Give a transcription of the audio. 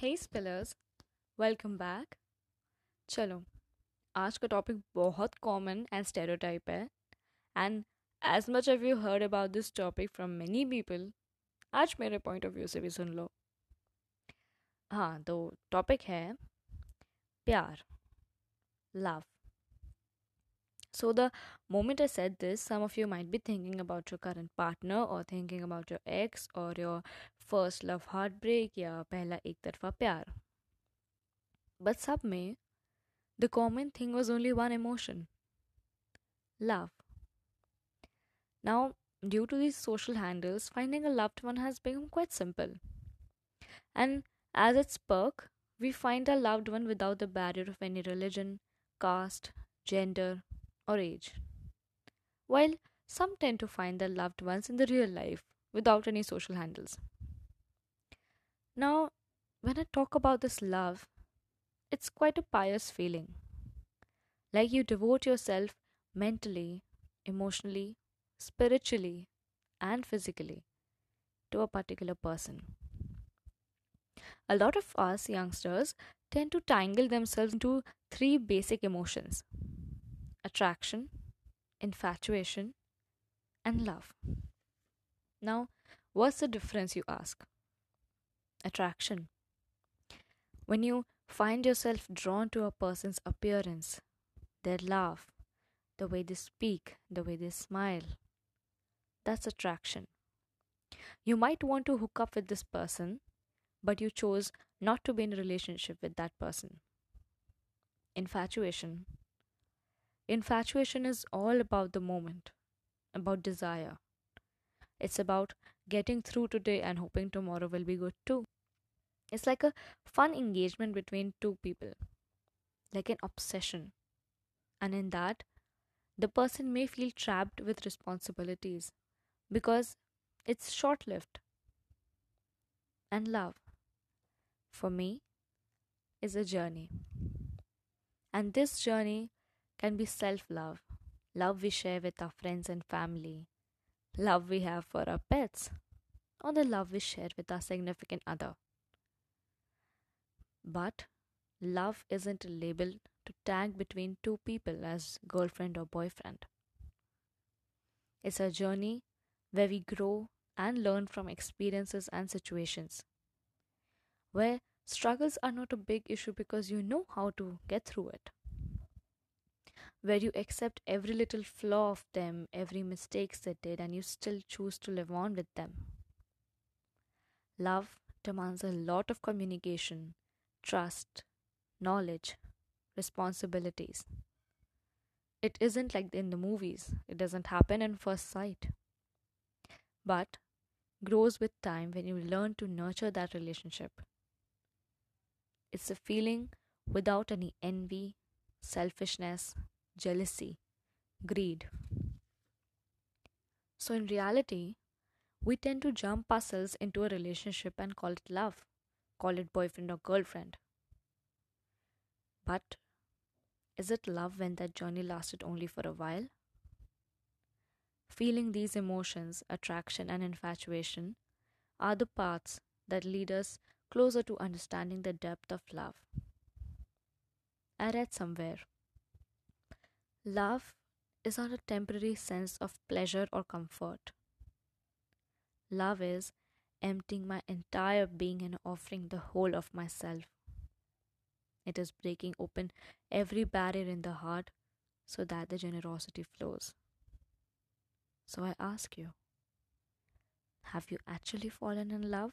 हे स्पिलर्स welcome back चलो आज का टॉपिक बहुत कॉमन एंड स्टेरियोटाइप है and as much as you heard about this topic from many people आज मेरे पॉइंट ऑफ़ व्यू से भी सुन लो हाँ तो टॉपिक है प्यार love So, the moment I said this, some of you might be thinking about your current partner or thinking about your ex or your first love heartbreak या पहला एक तरफा प्यार But सब में the common thing was only one emotion love. Now, due to these social handles, finding a loved one has become quite simple. And as its perk, we find a loved one without the barrier of any religion, caste, gender, or age. While some tend to find their loved ones in the real life without any social handles. Now, when I talk about this love, it's quite a pious feeling. Like you devote yourself mentally, emotionally, spiritually, and physically to a particular person. A lot of us youngsters tend to tangle themselves into three basic emotions attraction, infatuation, and love. Now, what's the difference, you ask? Attraction. When you find yourself drawn to a person's appearance, their laugh, the way they speak, the way they smile, that's attraction. You might want to hook up with this person, but you chose not to be in a relationship with that person. Infatuation Infatuation is all about the moment, about desire. It's about getting through today and hoping tomorrow will be good too. It's like a fun engagement between two people, like an obsession. And in that, the person may feel trapped with responsibilities because it's short lived. And love, for me, is a journey. And this journey can be self love, love we share with our friends and family, love we have for our pets, or the love we share with our significant other. But love isn't a label to tag between two people as girlfriend or boyfriend. It's a journey where we grow and learn from experiences and situations, where struggles are not a big issue because you know how to get through it where you accept every little flaw of them, every mistakes they did, and you still choose to live on with them. Love demands a lot of communication, trust, knowledge, responsibilities. It isn't like in the movies, it doesn't happen in first sight. But grows with time when you learn to nurture that relationship. It's a feeling without any envy, selfishness, jealousy, greed. So, in reality, we tend to jump ourselves into a relationship and call it love, call it boyfriend or girlfriend. But is it love when that journey lasted only for a while? Feeling these emotions, attraction, and infatuation are the paths that lead us closer to understanding the depth of love. I read somewhere Love is not a temporary sense of pleasure or comfort. Love is emptying my entire being and offering the whole of myself. It is breaking open every barrier in the heart so that the generosity flows. So I ask you have you actually fallen in love?